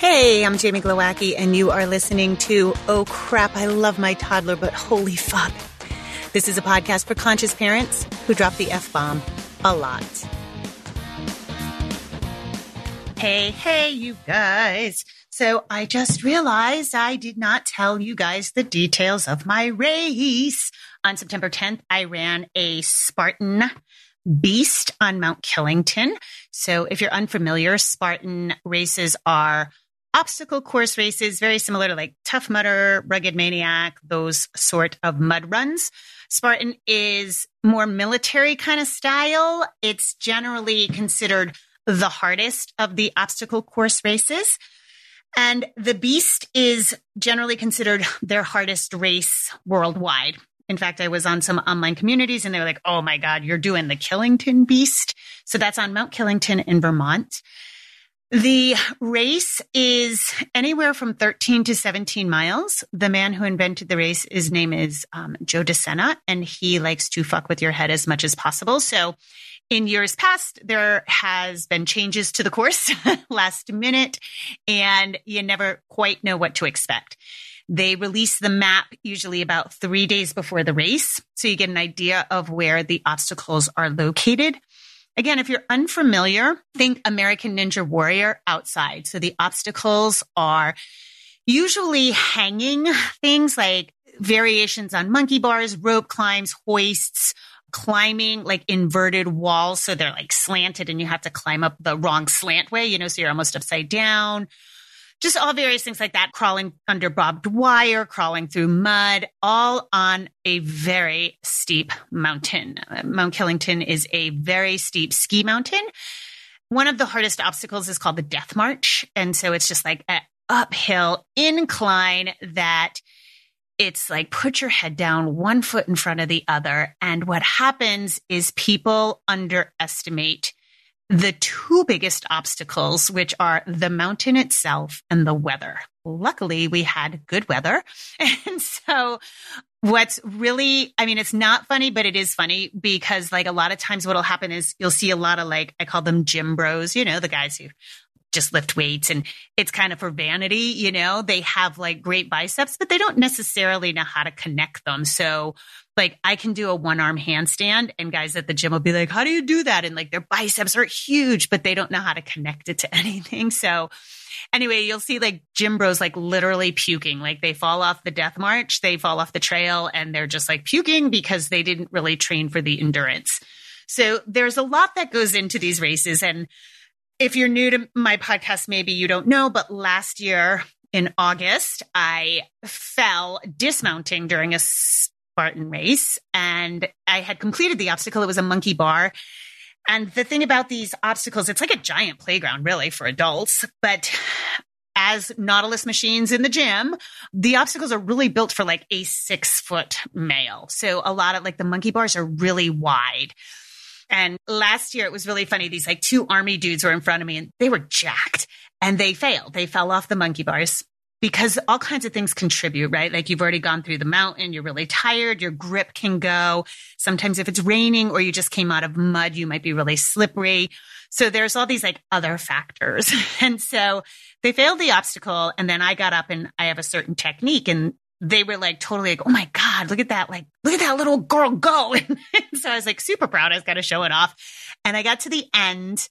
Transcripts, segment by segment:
Hey, I'm Jamie Glowacki, and you are listening to Oh Crap, I Love My Toddler, but Holy Fuck. This is a podcast for conscious parents who drop the F bomb a lot. Hey, hey, you guys. So I just realized I did not tell you guys the details of my race. On September 10th, I ran a Spartan Beast on Mount Killington. So if you're unfamiliar, Spartan races are obstacle course races, very similar to like Tough Mudder, Rugged Maniac, those sort of mud runs. Spartan is more military kind of style. It's generally considered the hardest of the obstacle course races. And the Beast is generally considered their hardest race worldwide. In fact, I was on some online communities and they were like, oh my God, you're doing the Killington Beast. So that's on Mount Killington in Vermont. The race is anywhere from 13 to 17 miles. The man who invented the race, his name is um, Joe DeSena, and he likes to fuck with your head as much as possible. So in years past, there has been changes to the course last minute, and you never quite know what to expect. They release the map usually about three days before the race. So you get an idea of where the obstacles are located. Again, if you're unfamiliar, think American Ninja Warrior outside. So the obstacles are usually hanging things like variations on monkey bars, rope climbs, hoists, climbing like inverted walls. So they're like slanted and you have to climb up the wrong slant way, you know, so you're almost upside down just all various things like that, crawling under barbed wire, crawling through mud, all on a very steep mountain. Mount Killington is a very steep ski mountain. One of the hardest obstacles is called the Death March. And so it's just like an uphill incline that it's like put your head down one foot in front of the other. And what happens is people underestimate the two biggest obstacles, which are the mountain itself and the weather. Luckily, we had good weather. And so what's really, I mean, it's not funny, but it is funny because like a lot of times what'll happen is you'll see a lot of like, I call them gym bros, you know, the guys who just lift weights and it's kind of for vanity, you know, they have like great biceps, but they don't necessarily know how to connect them. So like I can do a one arm handstand and guys at the gym will be like, how do you do that? And like their biceps are huge, but they don't know how to connect it to anything. So anyway, you'll see like gym bros like literally puking, like they fall off the death march, they fall off the trail and they're just like puking because they didn't really train for the endurance. So there's a lot that goes into these races and if you're new to my podcast, maybe you don't know, but last year in August, I fell dismounting during a Spartan race and I had completed the obstacle. It was a monkey bar. And the thing about these obstacles, it's like a giant playground, really, for adults. But as Nautilus machines in the gym, the obstacles are really built for like a six foot male. So a lot of like the monkey bars are really wide. And last year it was really funny. These like two army dudes were in front of me and they were jacked and they failed. They fell off the monkey bars because all kinds of things contribute, right? Like you've already gone through the mountain, you're really tired, your grip can go. Sometimes if it's raining or you just came out of mud, you might be really slippery. So there's all these like other factors. And so they failed the obstacle. And then I got up and I have a certain technique and they were like totally like, oh my God, look at that. Like, look at that little girl go. So I was like super proud. I was going to show it off. And I got to the end.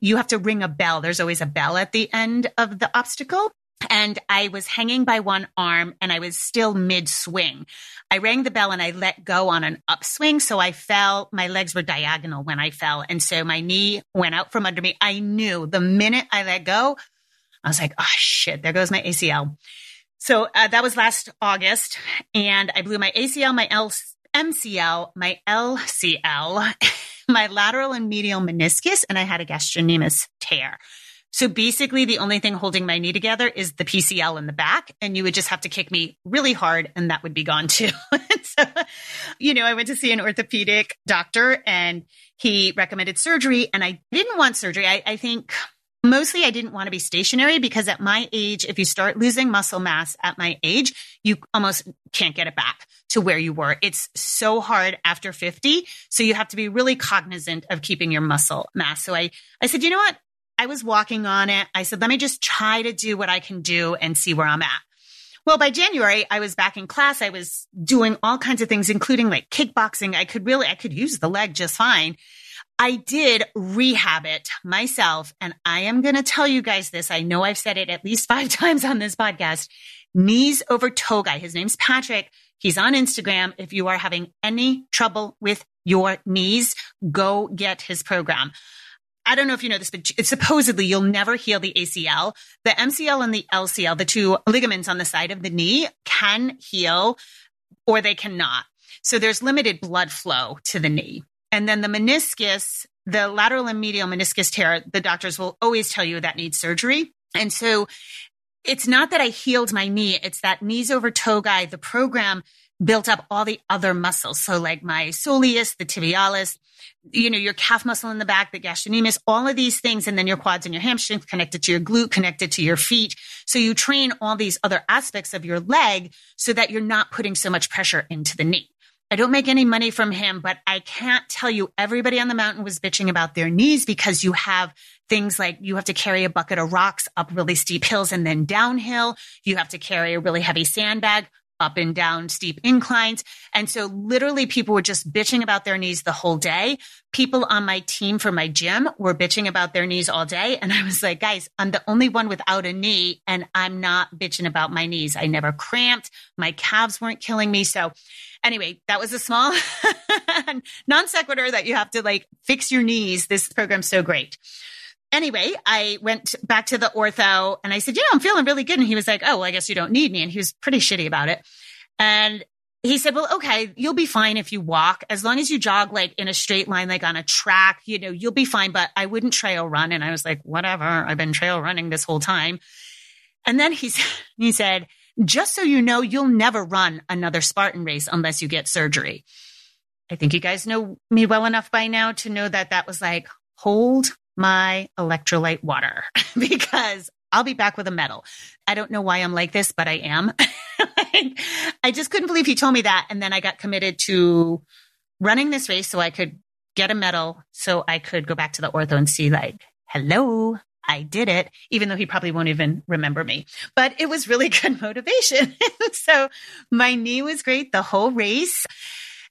You have to ring a bell. There's always a bell at the end of the obstacle. And I was hanging by one arm and I was still mid swing. I rang the bell and I let go on an upswing. So I fell, my legs were diagonal when I fell. And so my knee went out from under me. I knew the minute I let go, I was like, oh shit, there goes my ACL. So uh, that was last August, and I blew my ACL, my L- MCL, my LCL, my lateral and medial meniscus, and I had a gastrocnemius tear. So basically, the only thing holding my knee together is the PCL in the back, and you would just have to kick me really hard, and that would be gone too. so, you know, I went to see an orthopedic doctor, and he recommended surgery, and I didn't want surgery. I, I think Mostly I didn't want to be stationary because at my age, if you start losing muscle mass at my age, you almost can't get it back to where you were. It's so hard after 50. So you have to be really cognizant of keeping your muscle mass. So I, I said, you know what? I was walking on it. I said, let me just try to do what I can do and see where I'm at. Well, by January, I was back in class. I was doing all kinds of things, including like kickboxing. I could really, I could use the leg just fine. I did rehab it myself. And I am going to tell you guys this. I know I've said it at least five times on this podcast. Knees over toe guy. His name's Patrick. He's on Instagram. If you are having any trouble with your knees, go get his program. I don't know if you know this, but supposedly you'll never heal the ACL. The MCL and the LCL, the two ligaments on the side of the knee can heal or they cannot. So there's limited blood flow to the knee. And then the meniscus, the lateral and medial meniscus tear, the doctors will always tell you that needs surgery. And so it's not that I healed my knee. It's that knees over toe guy. The program built up all the other muscles. So like my soleus, the tibialis, you know, your calf muscle in the back, the gastrocnemius, all of these things. And then your quads and your hamstrings connected to your glute, connected to your feet. So you train all these other aspects of your leg so that you're not putting so much pressure into the knee. I don't make any money from him, but I can't tell you everybody on the mountain was bitching about their knees because you have things like you have to carry a bucket of rocks up really steep hills and then downhill. You have to carry a really heavy sandbag up and down steep inclines. And so literally people were just bitching about their knees the whole day. People on my team for my gym were bitching about their knees all day. And I was like, guys, I'm the only one without a knee and I'm not bitching about my knees. I never cramped. My calves weren't killing me. So anyway, that was a small non sequitur that you have to like fix your knees. This program's so great anyway, I went back to the ortho and I said, you know, I'm feeling really good. And he was like, oh, well, I guess you don't need me. And he was pretty shitty about it. And he said, well, okay, you'll be fine if you walk as long as you jog like in a straight line, like on a track, you know, you'll be fine, but I wouldn't trail run. And I was like, whatever. I've been trail running this whole time. And then he, he said, just so you know, you'll never run another Spartan race unless you get surgery. I think you guys know me well enough by now to know that that was like, hold my electrolyte water because I'll be back with a medal. I don't know why I'm like this, but I am. I just couldn't believe he told me that. And then I got committed to running this race so I could get a medal so I could go back to the ortho and see like, hello, I did it, even though he probably won't even remember me. But it was really good motivation. so my knee was great the whole race.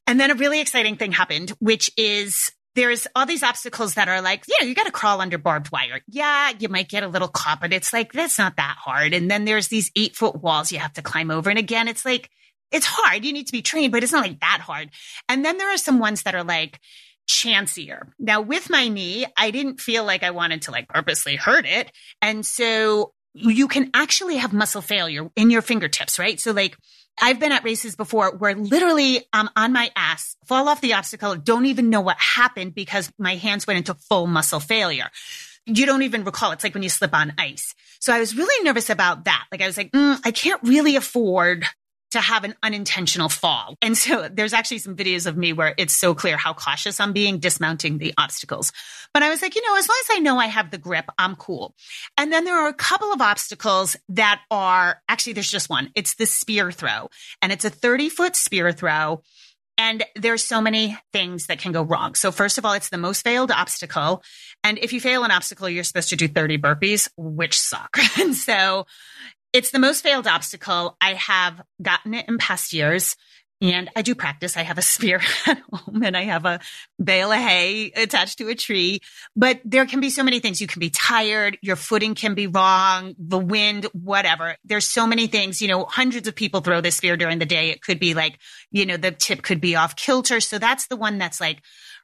And then a really exciting thing happened, which is there's all these obstacles that are like, yeah, you got to crawl under barbed wire. Yeah, you might get a little caught, but it's like, that's not that hard. And then there's these eight foot walls you have to climb over. And again, it's like, it's hard. You need to be trained, but it's not like that hard. And then there are some ones that are like, chancier. Now with my knee, I didn't feel like I wanted to like purposely hurt it. And so you can actually have muscle failure in your fingertips, right? So like I've been at races before where literally I'm on my ass, fall off the obstacle, don't even know what happened because my hands went into full muscle failure. You don't even recall. It's like when you slip on ice. So I was really nervous about that. Like I was like, mm, I can't really afford to have an unintentional fall. And so there's actually some videos of me where it's so clear how cautious I'm being dismounting the obstacles. But I was like, you know, as long as I know I have the grip, I'm cool. And then there are a couple of obstacles that are actually, there's just one. It's the spear throw and it's a 30 foot spear throw. And there's so many things that can go wrong. So first of all, it's the most failed obstacle. And if you fail an obstacle, you're supposed to do 30 burpees, which suck. and so it's the most failed obstacle. I have gotten it in past years. And I do practice. I have a spear at home and I have a bale of hay attached to a tree. But there can be so many things. You can be tired. Your footing can be wrong. The wind, whatever. There's so many things. You know, hundreds of people throw this spear during the day. It could be like, you know, the tip could be off kilter. So that's the one that's like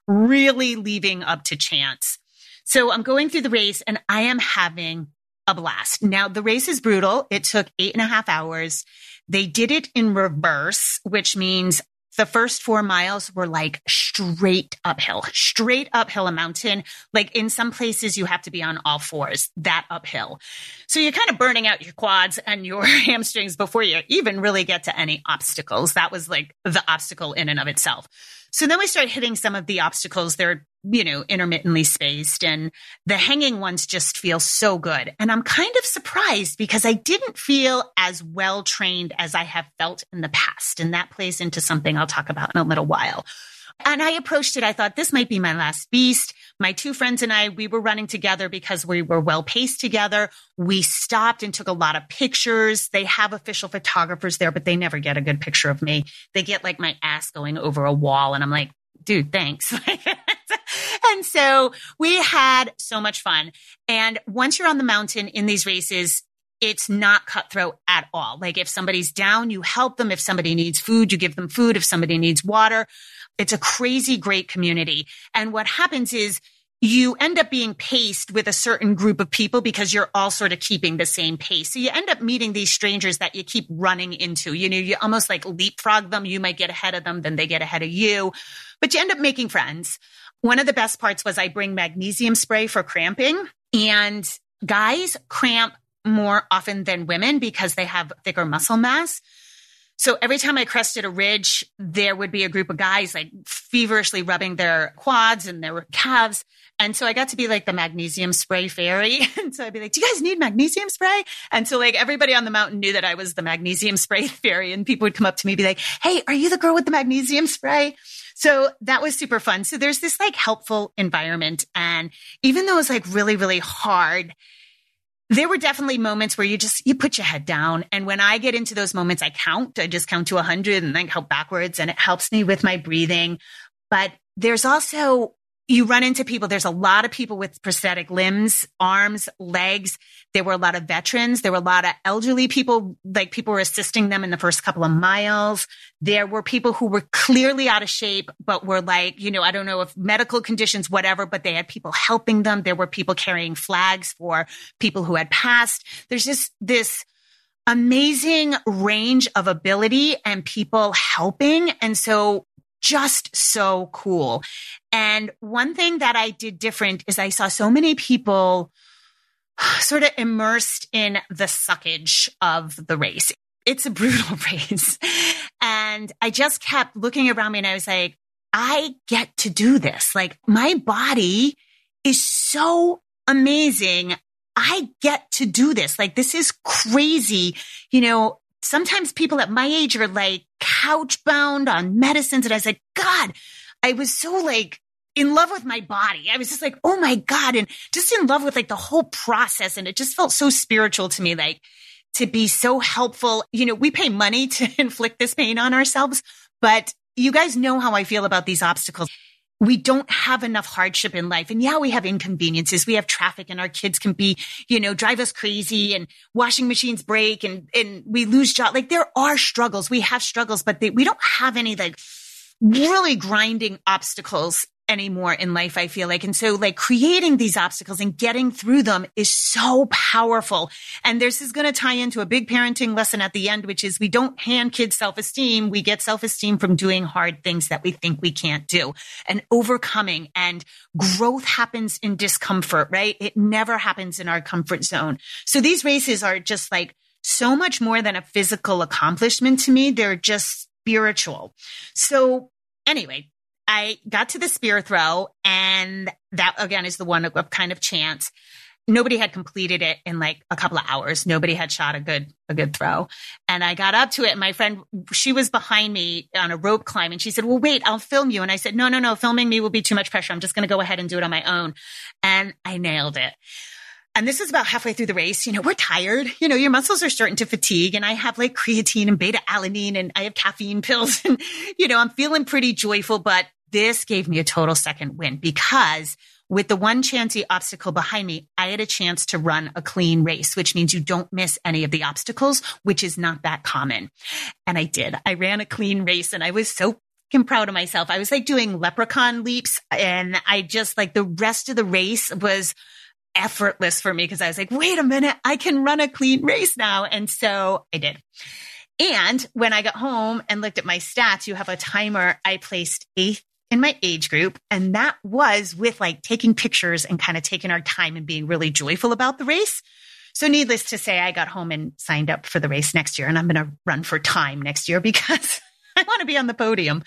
really leaving up to chance. So I'm going through the race and I am having a blast. Now the race is brutal. It took eight and a half hours. They did it in reverse, which means the first four miles were like straight uphill, straight uphill a mountain. Like in some places you have to be on all fours, that uphill. So you're kind of burning out your quads and your hamstrings before you even really get to any obstacles. That was like the obstacle in and of itself. So then we start hitting some of the obstacles. They're, you know, intermittently spaced and the hanging ones just feel so good. And I'm kind of surprised because I didn't feel as well trained as I have felt in the past. And that plays into something I'll talk about in a little while. And I approached it. I thought this might be my last beast. My two friends and I, we were running together because we were well paced together. We stopped and took a lot of pictures. They have official photographers there, but they never get a good picture of me. They get like my ass going over a wall. And I'm like, dude, thanks. so we had so much fun. And once you're on the mountain in these races, it's not cutthroat at all. Like if somebody's down, you help them. If somebody needs food, you give them food. If somebody needs water, it's a crazy great community. And what happens is you end up being paced with a certain group of people because you're all sort of keeping the same pace. So you end up meeting these strangers that you keep running into. You know, you almost like leapfrog them. You might get ahead of them, then they get ahead of you, but you end up making friends. One of the best parts was I bring magnesium spray for cramping and guys cramp more often than women because they have thicker muscle mass. So every time I crested a ridge, there would be a group of guys like feverishly rubbing their quads and their calves. And so I got to be like the magnesium spray fairy. And so I'd be like, do you guys need magnesium spray? And so like everybody on the mountain knew that I was the magnesium spray fairy and people would come up to me and be like, Hey, are you the girl with the magnesium spray? So that was super fun. So there's this like helpful environment. And even though it was like really, really hard, there were definitely moments where you just you put your head down and when i get into those moments i count i just count to a 100 and then count backwards and it helps me with my breathing but there's also you run into people. There's a lot of people with prosthetic limbs, arms, legs. There were a lot of veterans. There were a lot of elderly people, like people were assisting them in the first couple of miles. There were people who were clearly out of shape, but were like, you know, I don't know if medical conditions, whatever, but they had people helping them. There were people carrying flags for people who had passed. There's just this amazing range of ability and people helping. And so just so cool. And one thing that I did different is I saw so many people sort of immersed in the suckage of the race. It's a brutal race. And I just kept looking around me and I was like, I get to do this. Like my body is so amazing. I get to do this. Like this is crazy. You know, sometimes people at my age are like couch bound on medicines. And I said, God, I was so like in love with my body. I was just like, oh my God. And just in love with like the whole process. And it just felt so spiritual to me, like to be so helpful. You know, we pay money to inflict this pain on ourselves, but you guys know how I feel about these obstacles we don't have enough hardship in life. And yeah, we have inconveniences. We have traffic and our kids can be, you know, drive us crazy and washing machines break and, and we lose job. Like there are struggles. We have struggles, but they, we don't have any like really grinding obstacles anymore in life, I feel like. And so like creating these obstacles and getting through them is so powerful. And this is going to tie into a big parenting lesson at the end, which is we don't hand kids self-esteem. We get self-esteem from doing hard things that we think we can't do and overcoming and growth happens in discomfort, right? It never happens in our comfort zone. So these races are just like so much more than a physical accomplishment to me. They're just spiritual. So anyway, I got to the spear throw and that again is the one of, kind of chance. Nobody had completed it in like a couple of hours. Nobody had shot a good, a good throw. And I got up to it and my friend, she was behind me on a rope climb and she said, well, wait, I'll film you. And I said, no, no, no, filming me will be too much pressure. I'm just going to go ahead and do it on my own. And I nailed it. And this is about halfway through the race. You know, we're tired. You know, your muscles are starting to fatigue. And I have like creatine and beta alanine and I have caffeine pills. And, you know, I'm feeling pretty joyful, but this gave me a total second win because with the one chancy obstacle behind me, I had a chance to run a clean race, which means you don't miss any of the obstacles, which is not that common. And I did. I ran a clean race and I was so proud of myself. I was like doing leprechaun leaps and I just like the rest of the race was effortless for me because I was like, wait a minute, I can run a clean race now. And so I did. And when I got home and looked at my stats, you have a timer. I placed eighth in my age group. And that was with like taking pictures and kind of taking our time and being really joyful about the race. So needless to say, I got home and signed up for the race next year and I'm going to run for time next year because I want to be on the podium.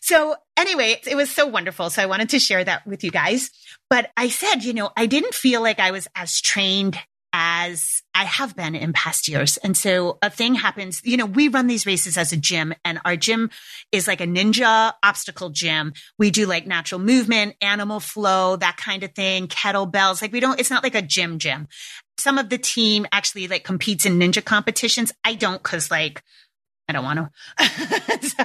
So anyway, it was so wonderful. So I wanted to share that with you guys. But I said, you know, I didn't feel like I was as trained as I have been in past years. And so a thing happens, you know, we run these races as a gym and our gym is like a ninja obstacle gym. We do like natural movement, animal flow, that kind of thing, kettlebells. Like we don't, it's not like a gym gym. Some of the team actually like competes in ninja competitions. I don't cause like, I don't want to. so,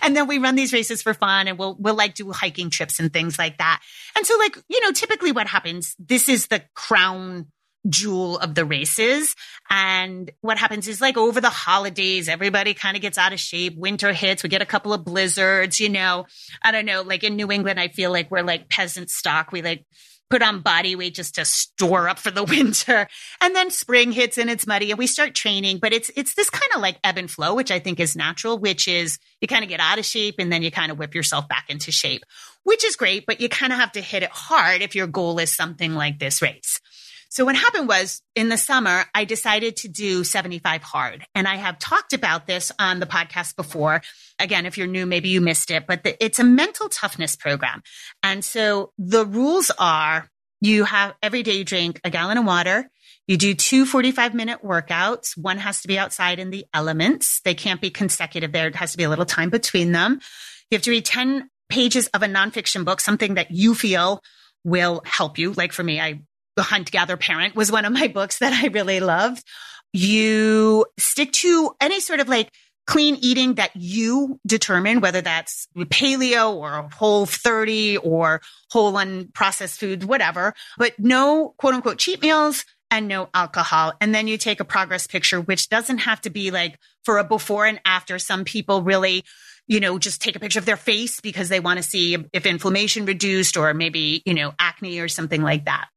and then we run these races for fun and we'll, we'll like do hiking trips and things like that. And so like, you know, typically what happens, this is the crown jewel of the races. And what happens is like over the holidays, everybody kind of gets out of shape. Winter hits. We get a couple of blizzards, you know, I don't know, like in New England, I feel like we're like peasant stock. We like, put on body weight just to store up for the winter. And then spring hits and it's muddy and we start training, but it's, it's this kind of like ebb and flow, which I think is natural, which is you kind of get out of shape and then you kind of whip yourself back into shape, which is great, but you kind of have to hit it hard if your goal is something like this race. So what happened was in the summer, I decided to do 75 hard. And I have talked about this on the podcast before. Again, if you're new, maybe you missed it, but the, it's a mental toughness program. And so the rules are you have every day you drink a gallon of water. You do two 45 minute workouts. One has to be outside in the elements. They can't be consecutive there. Has to be a little time between them. You have to read 10 pages of a nonfiction book, something that you feel will help you. Like for me, I the Hunt Gather Parent was one of my books that I really loved. You stick to any sort of like clean eating that you determine, whether that's paleo or whole 30 or whole unprocessed foods, whatever, but no quote unquote cheat meals and no alcohol. And then you take a progress picture, which doesn't have to be like for a before and after. Some people really you know, just take a picture of their face because they want to see if inflammation reduced or maybe, you know, acne or something like that.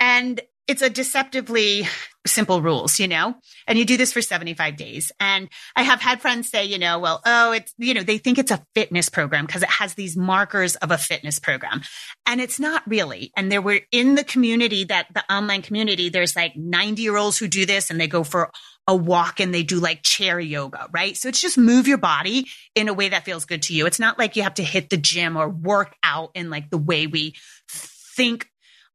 And it's a deceptively simple rules, you know, and you do this for 75 days. And I have had friends say, you know, well, oh, it's, you know, they think it's a fitness program because it has these markers of a fitness program. And it's not really. And there were in the community that the online community, there's like 90 year olds who do this and they go for a walk and they do like chair yoga, right? So it's just move your body in a way that feels good to you. It's not like you have to hit the gym or work out in like the way we think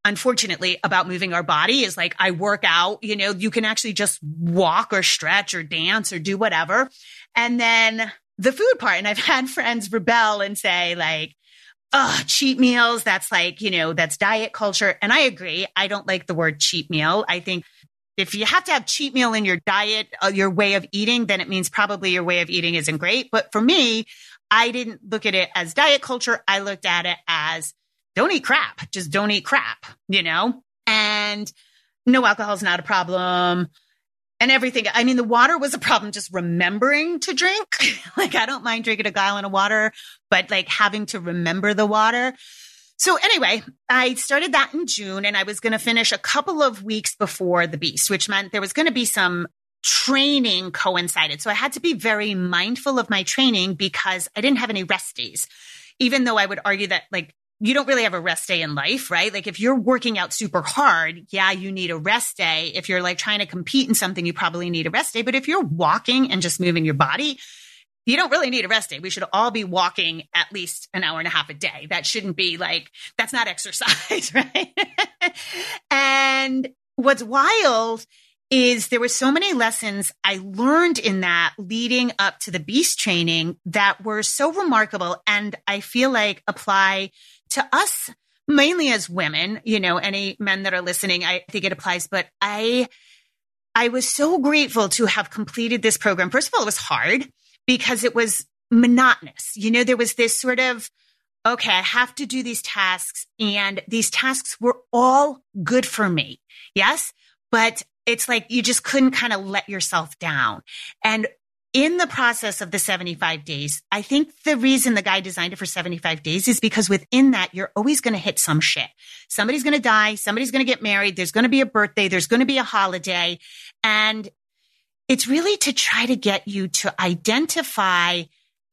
unfortunately about moving our body is like I work out, you know, you can actually just walk or stretch or dance or do whatever. And then the food part. And I've had friends rebel and say like, oh, cheat meals. That's like, you know, that's diet culture. And I agree. I don't like the word cheat meal. I think if you have to have cheat meal in your diet, uh, your way of eating, then it means probably your way of eating isn't great. But for me, I didn't look at it as diet culture. I looked at it as don't eat crap. Just don't eat crap, you know? And no alcohol is not a problem and everything. I mean, the water was a problem just remembering to drink. like, I don't mind drinking a gallon of water, but like having to remember the water. So anyway, I started that in June and I was going to finish a couple of weeks before the beast, which meant there was going to be some training coincided. So I had to be very mindful of my training because I didn't have any rest days. Even though I would argue that like you don't really have a rest day in life, right? Like if you're working out super hard, yeah, you need a rest day. If you're like trying to compete in something, you probably need a rest day. But if you're walking and just moving your body, you don't really need a rest day. We should all be walking at least an hour and a half a day. That shouldn't be like, that's not exercise, right? and what's wild is there were so many lessons I learned in that leading up to the beast training that were so remarkable and I feel like apply to us mainly as women, you know, any men that are listening, I think it applies, but I, I was so grateful to have completed this program. First of all, it was hard because it was monotonous. You know, there was this sort of, okay, I have to do these tasks and these tasks were all good for me. Yes. But it's like you just couldn't kind of let yourself down. And in the process of the 75 days, I think the reason the guy designed it for 75 days is because within that, you're always going to hit some shit. Somebody's going to die. Somebody's going to get married. There's going to be a birthday. There's going to be a holiday. And it's really to try to get you to identify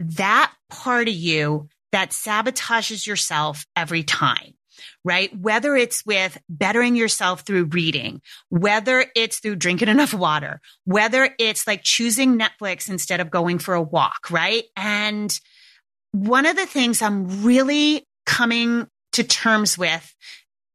that part of you that sabotages yourself every time right? Whether it's with bettering yourself through reading, whether it's through drinking enough water, whether it's like choosing Netflix instead of going for a walk, right? And one of the things I'm really coming to terms with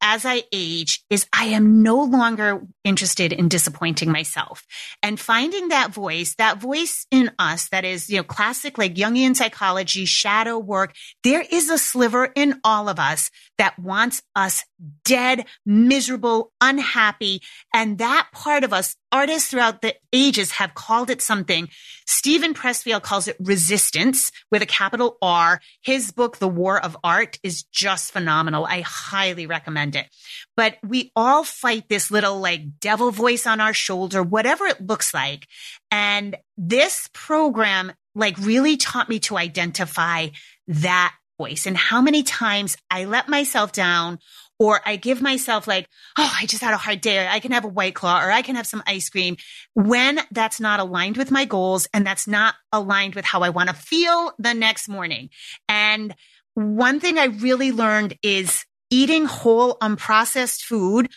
as I age is I am no longer interested in disappointing myself and finding that voice, that voice in us that is, you know, classic like Jungian psychology, shadow work. There is a sliver in all of us that wants us dead, miserable, unhappy. And that part of us, artists throughout the ages have called it something. Steven Pressfield calls it resistance with a capital R. His book, The War of Art is just phenomenal. I highly recommend it. But we all fight this little like devil voice on our shoulder, whatever it looks like. And this program like really taught me to identify that voice and how many times I let myself down or I give myself like, oh, I just had a hard day. I can have a white claw or I can have some ice cream when that's not aligned with my goals and that's not aligned with how I want to feel the next morning. And one thing I really learned is eating whole unprocessed food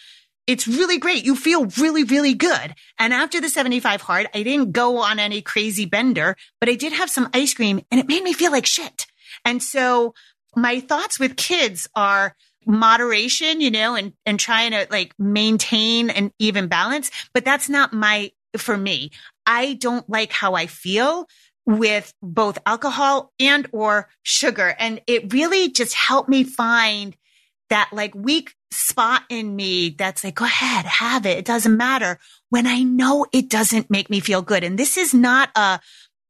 it's really great. You feel really, really good. And after the 75 hard, I didn't go on any crazy bender, but I did have some ice cream and it made me feel like shit. And so my thoughts with kids are moderation, you know, and, and trying to like maintain an even balance. But that's not my, for me. I don't like how I feel with both alcohol and or sugar. And it really just helped me find that like weak spot in me that's like, go ahead, have it. It doesn't matter when I know it doesn't make me feel good. And this is not a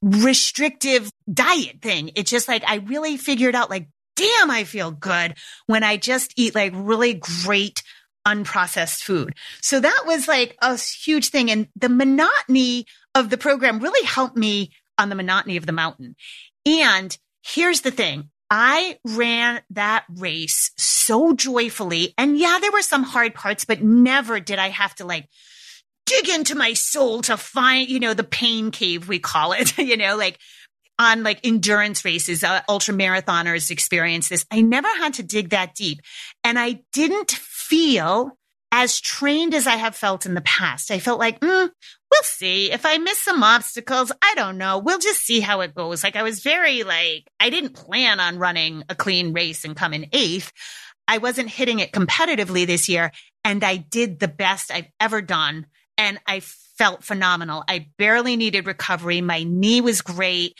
restrictive diet thing. It's just like, I really figured out like, damn, I feel good when I just eat like really great unprocessed food. So that was like a huge thing. And the monotony of the program really helped me on the monotony of the mountain. And here's the thing. I ran that race so joyfully. And yeah, there were some hard parts, but never did I have to like dig into my soul to find, you know, the pain cave, we call it, you know, like on like endurance races, uh, ultra marathoners experience this. I never had to dig that deep. And I didn't feel as trained as I have felt in the past. I felt like, mm, we'll see. If I miss some obstacles, I don't know. We'll just see how it goes. Like I was very like, I didn't plan on running a clean race and come in eighth. I wasn't hitting it competitively this year and I did the best I've ever done. And I felt phenomenal. I barely needed recovery. My knee was great.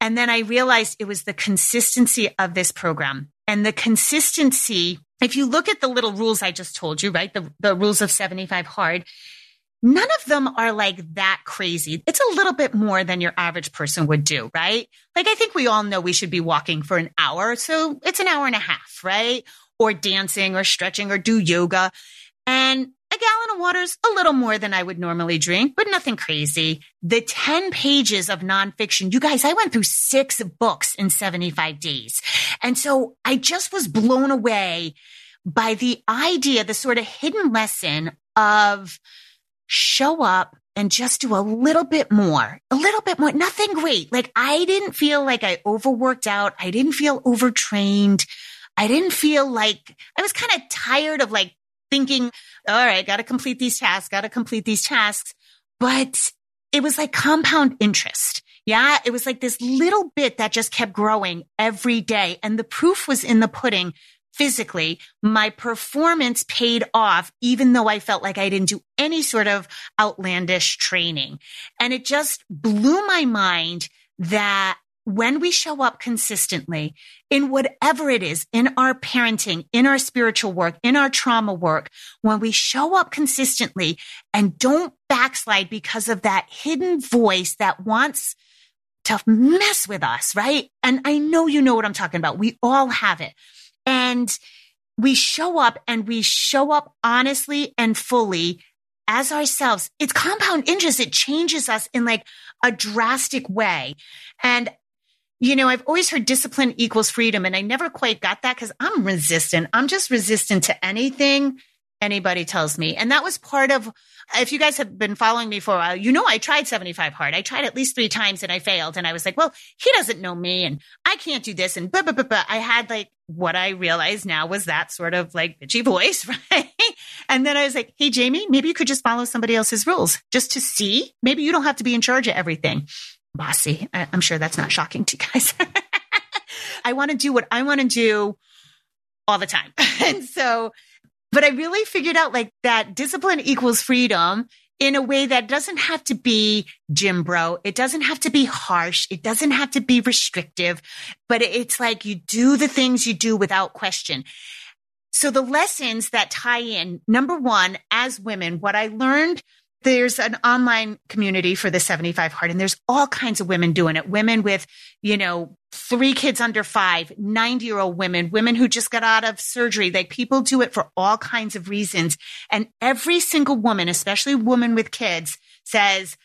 And then I realized it was the consistency of this program and the consistency. If you look at the little rules I just told you, right? The, the rules of 75 hard, none of them are like that crazy. It's a little bit more than your average person would do, right? Like I think we all know we should be walking for an hour. So it's an hour and a half, right? Or dancing or stretching or do yoga. And a gallon of water is a little more than I would normally drink, but nothing crazy. The 10 pages of nonfiction, you guys, I went through six books in 75 days. And so I just was blown away by the idea, the sort of hidden lesson of show up and just do a little bit more, a little bit more, nothing great. Like I didn't feel like I overworked out. I didn't feel overtrained. I didn't feel like I was kind of tired of like thinking, all right, got to complete these tasks, got to complete these tasks. But it was like compound interest. Yeah. It was like this little bit that just kept growing every day. And the proof was in the pudding physically. My performance paid off, even though I felt like I didn't do any sort of outlandish training. And it just blew my mind that when we show up consistently in whatever it is, in our parenting, in our spiritual work, in our trauma work, when we show up consistently and don't backslide because of that hidden voice that wants to mess with us, right? And I know you know what I'm talking about. We all have it. And we show up and we show up honestly and fully as ourselves. It's compound interest. It changes us in like a drastic way. And you know, I've always heard discipline equals freedom, and I never quite got that because I'm resistant. I'm just resistant to anything anybody tells me. And that was part of, if you guys have been following me for a while, you know, I tried 75 hard. I tried at least three times and I failed. And I was like, well, he doesn't know me and I can't do this. And blah, blah, blah, blah. I had like what I realized now was that sort of like bitchy voice, right? and then I was like, hey, Jamie, maybe you could just follow somebody else's rules just to see. Maybe you don't have to be in charge of everything bossy. I, am sure that's not shocking to you guys. I want to do what I want to do all the time. and so But I really figured out like that discipline equals freedom in a way that doesn't have to be gym bro. It doesn't have to be harsh. It doesn't have to be restrictive, but it's like you do the things you do without question. So the lessons that tie in, number one, as women, what I learned there's an online community for the 75 hard and there's all kinds of women doing it. Women with, you know, three kids under five, 90 year old women, women who just got out of surgery. Like people do it for all kinds of reasons. And every single woman, especially women with kids says,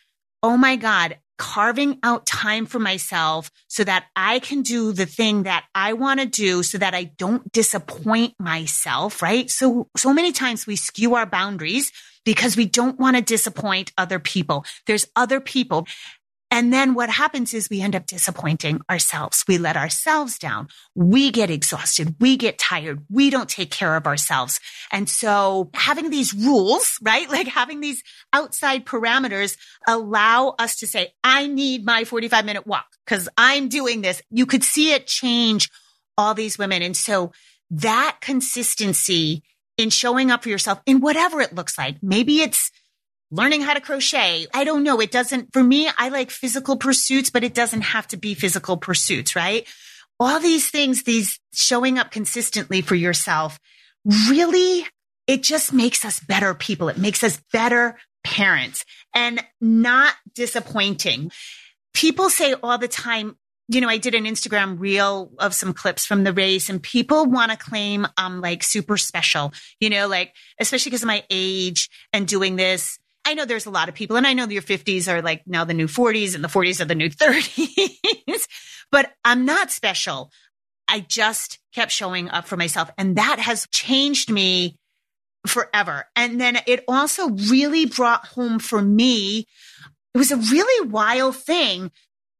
Oh my God, carving out time for myself so that I can do the thing that I want to do so that I don't disappoint myself, right? So, so many times we skew our boundaries because we don't want to disappoint other people. There's other people. And then what happens is we end up disappointing ourselves. We let ourselves down. We get exhausted. We get tired. We don't take care of ourselves. And so having these rules, right? Like having these outside parameters allow us to say, I need my 45 minute walk because I'm doing this. You could see it change all these women. And so that consistency in showing up for yourself in whatever it looks like. Maybe it's learning how to crochet. I don't know. It doesn't, for me, I like physical pursuits, but it doesn't have to be physical pursuits, right? All these things, these showing up consistently for yourself, really, it just makes us better people. It makes us better parents and not disappointing. People say all the time, you know, I did an Instagram reel of some clips from the race and people want to claim I'm like super special, you know, like, especially because of my age and doing this. I know there's a lot of people and I know your 50s are like now the new 40s and the 40s are the new 30s, but I'm not special. I just kept showing up for myself and that has changed me forever. And then it also really brought home for me it was a really wild thing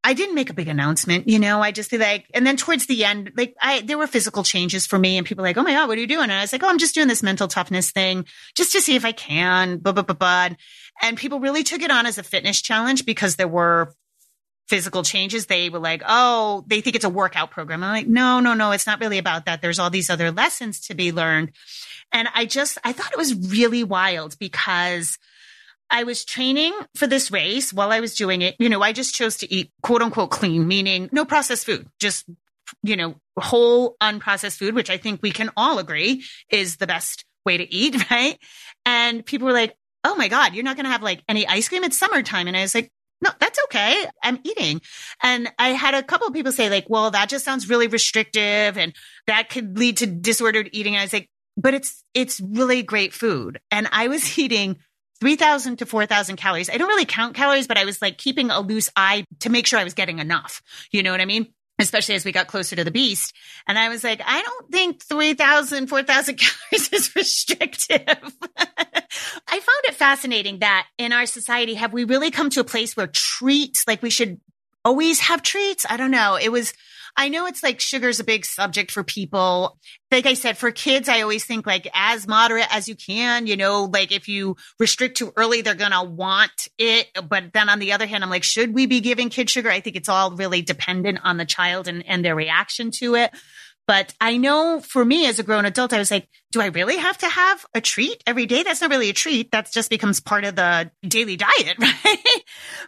I didn't make a big announcement, you know, I just like, and then towards the end, like I, there were physical changes for me and people like, Oh my God, what are you doing? And I was like, Oh, I'm just doing this mental toughness thing just to see if I can, blah, blah, blah, blah. And people really took it on as a fitness challenge because there were physical changes. They were like, Oh, they think it's a workout program. I'm like, no, no, no, it's not really about that. There's all these other lessons to be learned. And I just, I thought it was really wild because I was training for this race while I was doing it. You know, I just chose to eat quote unquote clean, meaning no processed food, just, you know, whole unprocessed food, which I think we can all agree is the best way to eat, right? And people were like, Oh my God, you're not going to have like any ice cream. It's summertime. And I was like, no, that's okay. I'm eating. And I had a couple of people say like, well, that just sounds really restrictive and that could lead to disordered eating. And I was like, but it's, it's really great food. And I was eating 3,000 to 4,000 calories. I don't really count calories, but I was like keeping a loose eye to make sure I was getting enough. You know what I mean? Especially as we got closer to the beast. And I was like, I don't think 3,000, 4,000 calories is restrictive. I found it fascinating that in our society, have we really come to a place where treats, like we should always have treats? I don't know. It was, I know it's like sugar's a big subject for people. Like I said, for kids, I always think like as moderate as you can, you know, like if you restrict too early, they're going to want it. But then on the other hand, I'm like, should we be giving kids sugar? I think it's all really dependent on the child and, and their reaction to it. But I know for me as a grown adult, I was like, do I really have to have a treat every day? That's not really a treat. That just becomes part of the daily diet, right?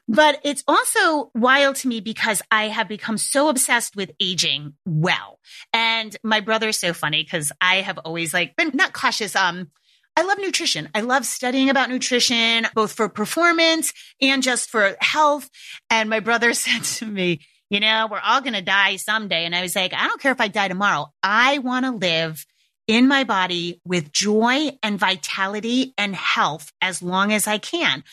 but it's also wild to me because I have become so obsessed with aging well. And my brother's so funny because I have always like been not cautious. Um, I love nutrition. I love studying about nutrition, both for performance and just for health. And my brother said to me, you know, we're all going to die someday. And I was like, I don't care if I die tomorrow. I want to live in my body with joy and vitality and health as long as I can.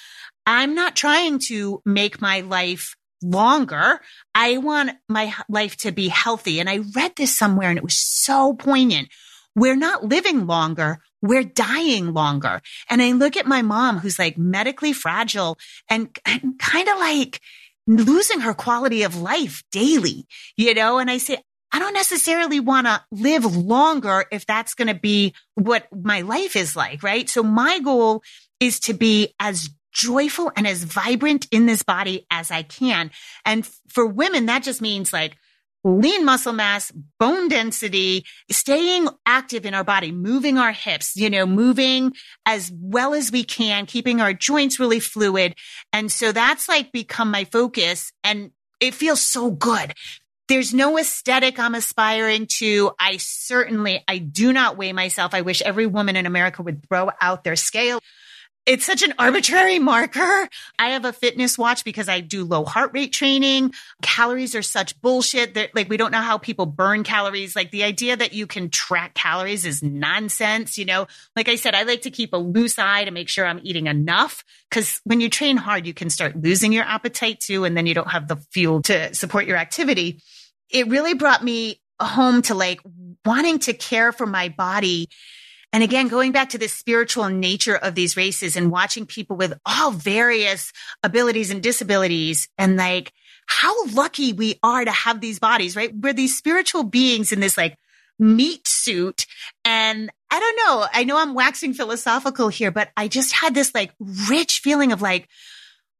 I'm not trying to make my life longer. I want my life to be healthy. And I read this somewhere and it was so poignant. We're not living longer. We're dying longer. And I look at my mom who's like medically fragile and, and kind of like, losing her quality of life daily, you know? And I say, I don't necessarily want to live longer if that's going to be what my life is like, right? So my goal is to be as joyful and as vibrant in this body as I can. And for women, that just means like lean muscle mass, bone density, staying active in our body, moving our hips, you know, moving as well as we can, keeping our joints really fluid. And so that's like become my focus and it feels so good. There's no aesthetic I'm aspiring to. I certainly, I do not weigh myself. I wish every woman in America would throw out their scale it's such an arbitrary marker. I have a fitness watch because I do low heart rate training. Calories are such bullshit that like we don't know how people burn calories. Like the idea that you can track calories is nonsense. You know, like I said, I like to keep a loose eye to make sure I'm eating enough because when you train hard, you can start losing your appetite too. And then you don't have the fuel to support your activity. It really brought me home to like wanting to care for my body and again, going back to the spiritual nature of these races and watching people with all various abilities and disabilities and like how lucky we are to have these bodies, right? We're these spiritual beings in this like meat suit. And I don't know. I know I'm waxing philosophical here, but I just had this like rich feeling of like,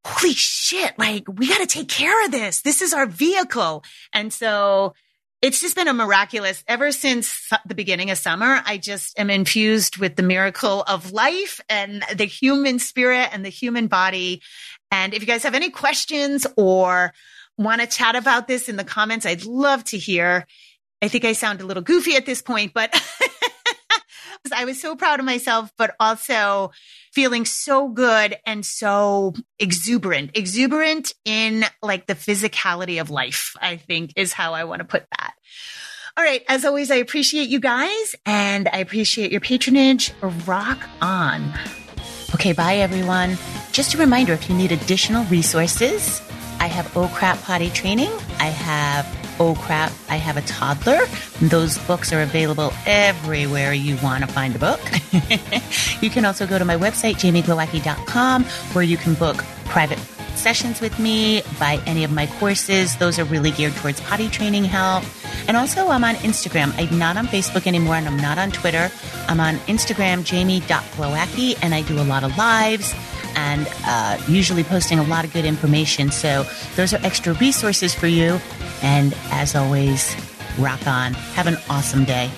holy shit, like we got to take care of this. This is our vehicle. And so it's just been a miraculous ever since the beginning of summer. I just am infused with the miracle of life and the human spirit and the human body. And if you guys have any questions or want to chat about this in the comments, I'd love to hear. I think I sound a little goofy at this point, but I was so proud of myself, but also feeling so good and so exuberant, exuberant in like the physicality of life, I think is how I want to put that. All right. As always, I appreciate you guys and I appreciate your patronage. Rock on. Okay. Bye everyone. Just a reminder, if you need additional resources, I have Oh Crap Potty Training. I have Oh Crap, I Have a Toddler. Those books are available everywhere you want to find a book. you can also go to my website, jamieglowacki.com, where you can book private sessions with me, buy any of my courses. Those are really geared towards potty training help. And also, I'm on Instagram. I'm not on Facebook anymore, and I'm not on Twitter. I'm on Instagram, jamie.glowacki, and I do a lot of lives and uh, usually posting a lot of good information. So those are extra resources for you. And as always, rock on. Have an awesome day.